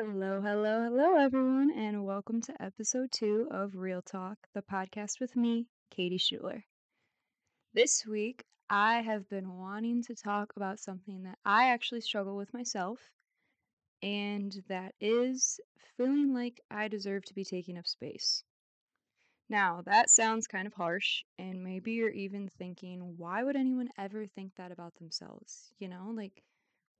Hello, hello, hello, everyone, and welcome to episode two of Real Talk, the podcast with me, Katie Schuler. This week, I have been wanting to talk about something that I actually struggle with myself, and that is feeling like I deserve to be taking up space. Now, that sounds kind of harsh, and maybe you're even thinking, why would anyone ever think that about themselves? You know, like,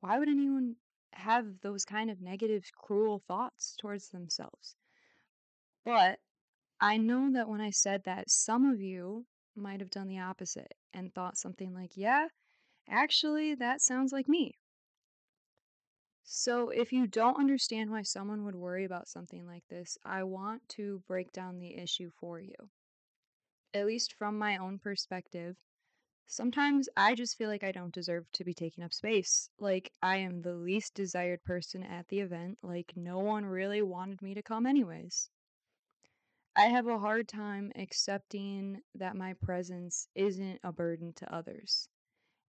why would anyone have those kind of negative, cruel thoughts towards themselves. But I know that when I said that, some of you might have done the opposite and thought something like, yeah, actually, that sounds like me. So, if you don't understand why someone would worry about something like this, I want to break down the issue for you. At least from my own perspective, Sometimes I just feel like I don't deserve to be taking up space. Like, I am the least desired person at the event, like, no one really wanted me to come, anyways. I have a hard time accepting that my presence isn't a burden to others.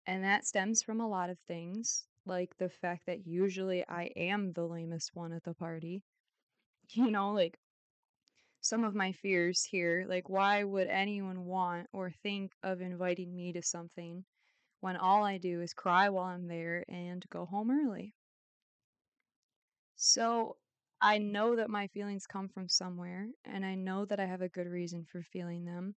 And that stems from a lot of things, like the fact that usually I am the lamest one at the party. You know, like, some of my fears here. Like, why would anyone want or think of inviting me to something when all I do is cry while I'm there and go home early? So, I know that my feelings come from somewhere, and I know that I have a good reason for feeling them.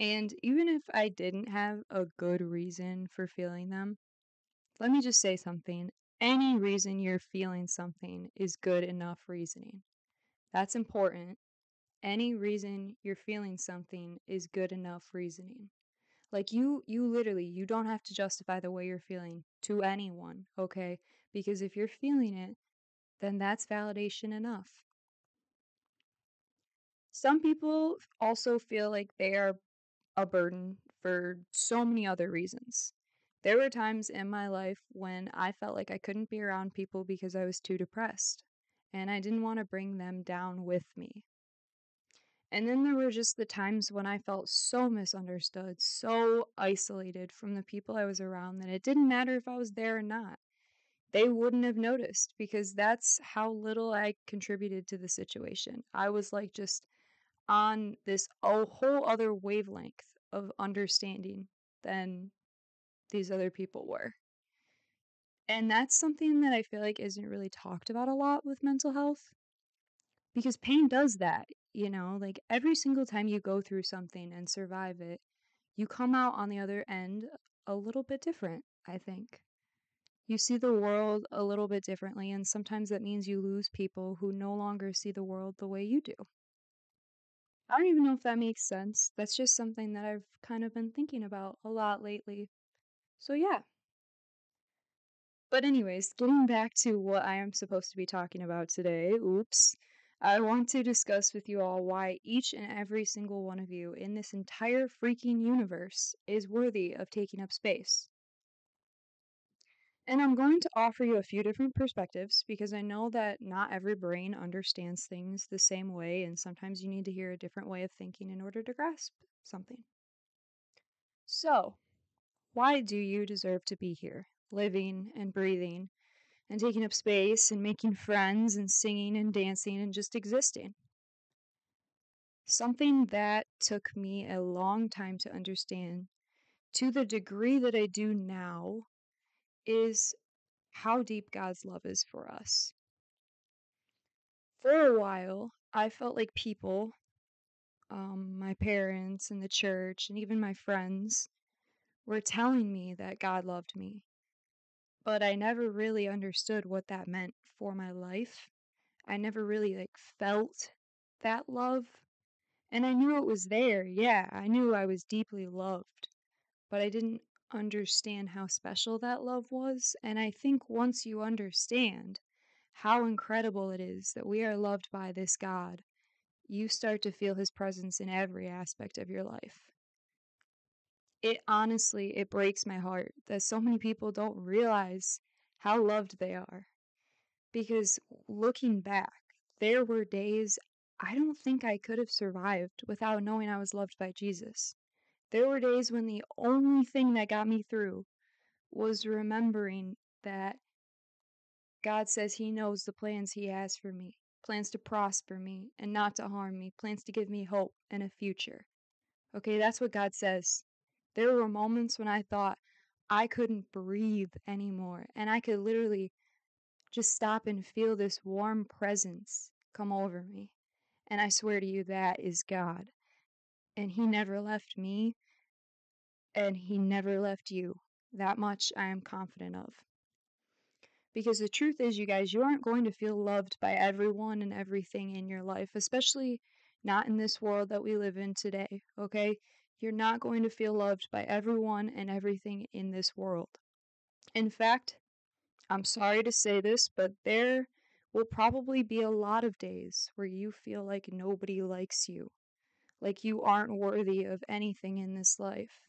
And even if I didn't have a good reason for feeling them, let me just say something. Any reason you're feeling something is good enough reasoning. That's important any reason you're feeling something is good enough reasoning. Like you you literally you don't have to justify the way you're feeling to anyone, okay? Because if you're feeling it, then that's validation enough. Some people also feel like they are a burden for so many other reasons. There were times in my life when I felt like I couldn't be around people because I was too depressed, and I didn't want to bring them down with me. And then there were just the times when I felt so misunderstood, so isolated from the people I was around that it didn't matter if I was there or not. They wouldn't have noticed because that's how little I contributed to the situation. I was like just on this a whole other wavelength of understanding than these other people were. And that's something that I feel like isn't really talked about a lot with mental health because pain does that. You know, like every single time you go through something and survive it, you come out on the other end a little bit different, I think. You see the world a little bit differently, and sometimes that means you lose people who no longer see the world the way you do. I don't even know if that makes sense. That's just something that I've kind of been thinking about a lot lately. So, yeah. But, anyways, getting back to what I am supposed to be talking about today, oops. I want to discuss with you all why each and every single one of you in this entire freaking universe is worthy of taking up space. And I'm going to offer you a few different perspectives because I know that not every brain understands things the same way, and sometimes you need to hear a different way of thinking in order to grasp something. So, why do you deserve to be here, living and breathing and taking up space and making friends and singing and dancing and just existing. Something that took me a long time to understand to the degree that I do now is how deep God's love is for us. For a while, I felt like people, um, my parents and the church, and even my friends, were telling me that God loved me but I never really understood what that meant for my life. I never really like felt that love. And I knew it was there. Yeah, I knew I was deeply loved, but I didn't understand how special that love was. And I think once you understand how incredible it is that we are loved by this God, you start to feel his presence in every aspect of your life it honestly it breaks my heart that so many people don't realize how loved they are because looking back there were days i don't think i could have survived without knowing i was loved by jesus there were days when the only thing that got me through was remembering that God says He knows the plans He has for me plans to prosper me and not to harm me, plans to give me hope and a future. Okay, that's what God says. There were moments when I thought I couldn't breathe anymore, and I could literally just stop and feel this warm presence come over me. And I swear to you, that is God. And He never left me, and He never left you. That much I am confident of. Because the truth is, you guys, you aren't going to feel loved by everyone and everything in your life, especially not in this world that we live in today, okay? You're not going to feel loved by everyone and everything in this world. In fact, I'm sorry to say this, but there will probably be a lot of days where you feel like nobody likes you, like you aren't worthy of anything in this life.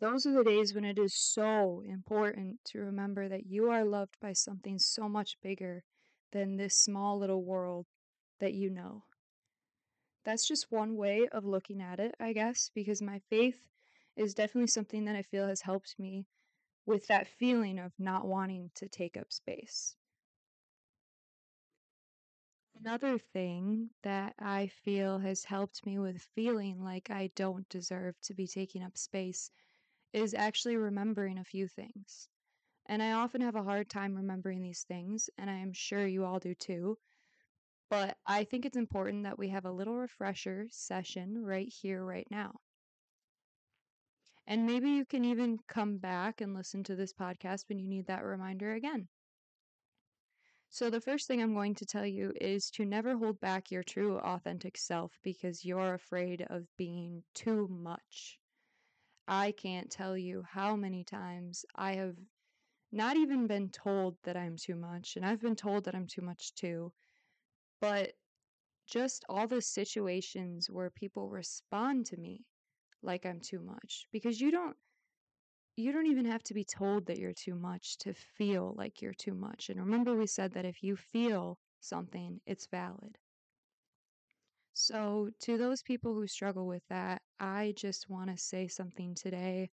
Those are the days when it is so important to remember that you are loved by something so much bigger than this small little world that you know. That's just one way of looking at it, I guess, because my faith is definitely something that I feel has helped me with that feeling of not wanting to take up space. Another thing that I feel has helped me with feeling like I don't deserve to be taking up space is actually remembering a few things. And I often have a hard time remembering these things, and I am sure you all do too. But I think it's important that we have a little refresher session right here, right now. And maybe you can even come back and listen to this podcast when you need that reminder again. So, the first thing I'm going to tell you is to never hold back your true, authentic self because you're afraid of being too much. I can't tell you how many times I have not even been told that I'm too much, and I've been told that I'm too much too, but just all the situations where people respond to me like I'm too much because you don't you don't even have to be told that you're too much to feel like you're too much. And remember we said that if you feel something, it's valid. So, to those people who struggle with that, I just want to say something today.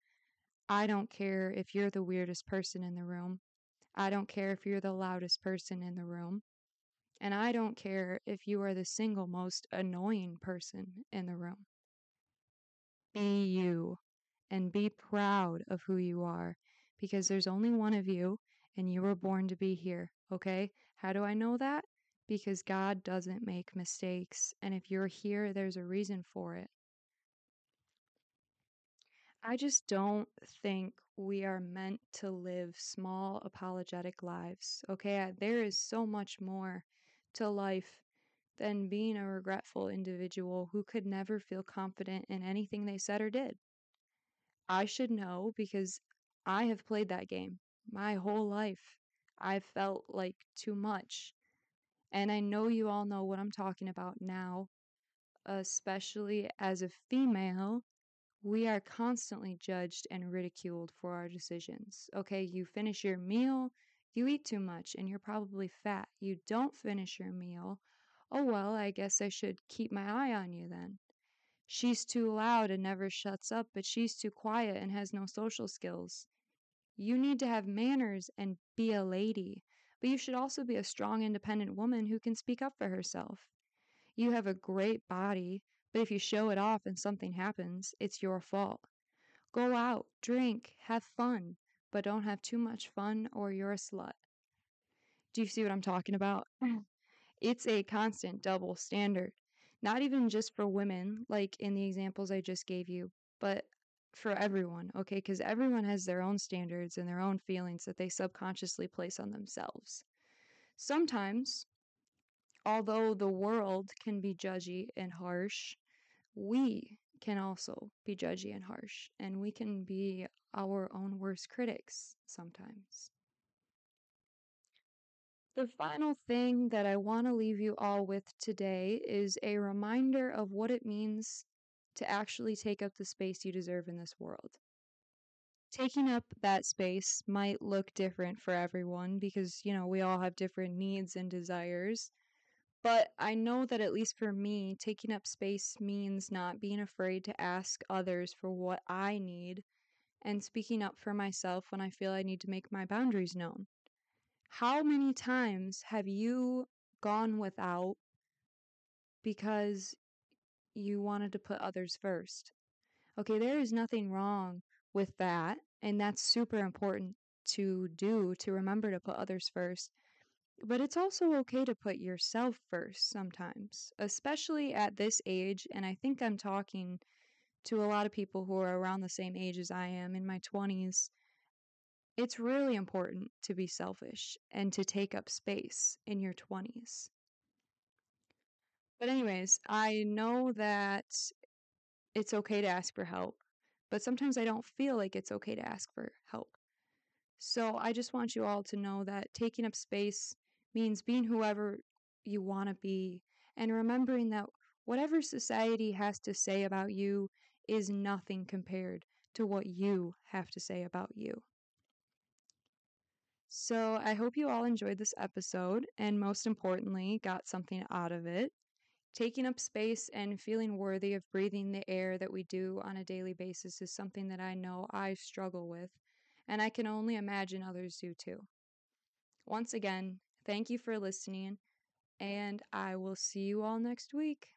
I don't care if you're the weirdest person in the room. I don't care if you're the loudest person in the room. And I don't care if you are the single most annoying person in the room. Be you and be proud of who you are because there's only one of you and you were born to be here, okay? How do I know that? because God doesn't make mistakes. And if you're here, there's a reason for it. I just don't think we are meant to live small, apologetic lives. Okay, there is so much more to life than being a regretful individual who could never feel confident in anything they said or did. I should know because I have played that game my whole life. I've felt like too much. And I know you all know what I'm talking about now, especially as a female. We are constantly judged and ridiculed for our decisions. Okay, you finish your meal, you eat too much, and you're probably fat. You don't finish your meal. Oh, well, I guess I should keep my eye on you then. She's too loud and never shuts up, but she's too quiet and has no social skills. You need to have manners and be a lady but you should also be a strong, independent woman who can speak up for herself. You have a great body, but if you show it off and something happens, it's your fault. Go out, drink, have fun, but don't have too much fun or you're a slut. Do you see what I'm talking about? Mm-hmm. it's a constant double standard. Not even just for women, like in the examples I just gave you, but for everyone, okay? Because everyone has their own standards and their own feelings that they subconsciously place on themselves. Sometimes, although the world can be judgy and harsh, we can also be judgy and harsh, and we can be our own worst critics sometimes. The final thing that I want to leave you all with today is a reminder of what it means to actually take up the space you deserve in this world. Taking up that space might look different for everyone because, you know, we all have different needs and desires. But I know that at least for me, taking up space means not being afraid to ask others for what I need and speaking up for myself when I feel I need to make my boundaries known. How many times have you gone without because you wanted to put others first? Okay, there is nothing wrong with that, and that's super important to do to remember to put others first. But it's also okay to put yourself first sometimes, especially at this age. And I think I'm talking to a lot of people who are around the same age as I am in my 20s. It's really important to be selfish and to take up space in your 20s. But, anyways, I know that it's okay to ask for help, but sometimes I don't feel like it's okay to ask for help. So, I just want you all to know that taking up space means being whoever you want to be and remembering that whatever society has to say about you is nothing compared to what you have to say about you. So, I hope you all enjoyed this episode and, most importantly, got something out of it. Taking up space and feeling worthy of breathing the air that we do on a daily basis is something that I know I struggle with, and I can only imagine others do too. Once again, thank you for listening, and I will see you all next week.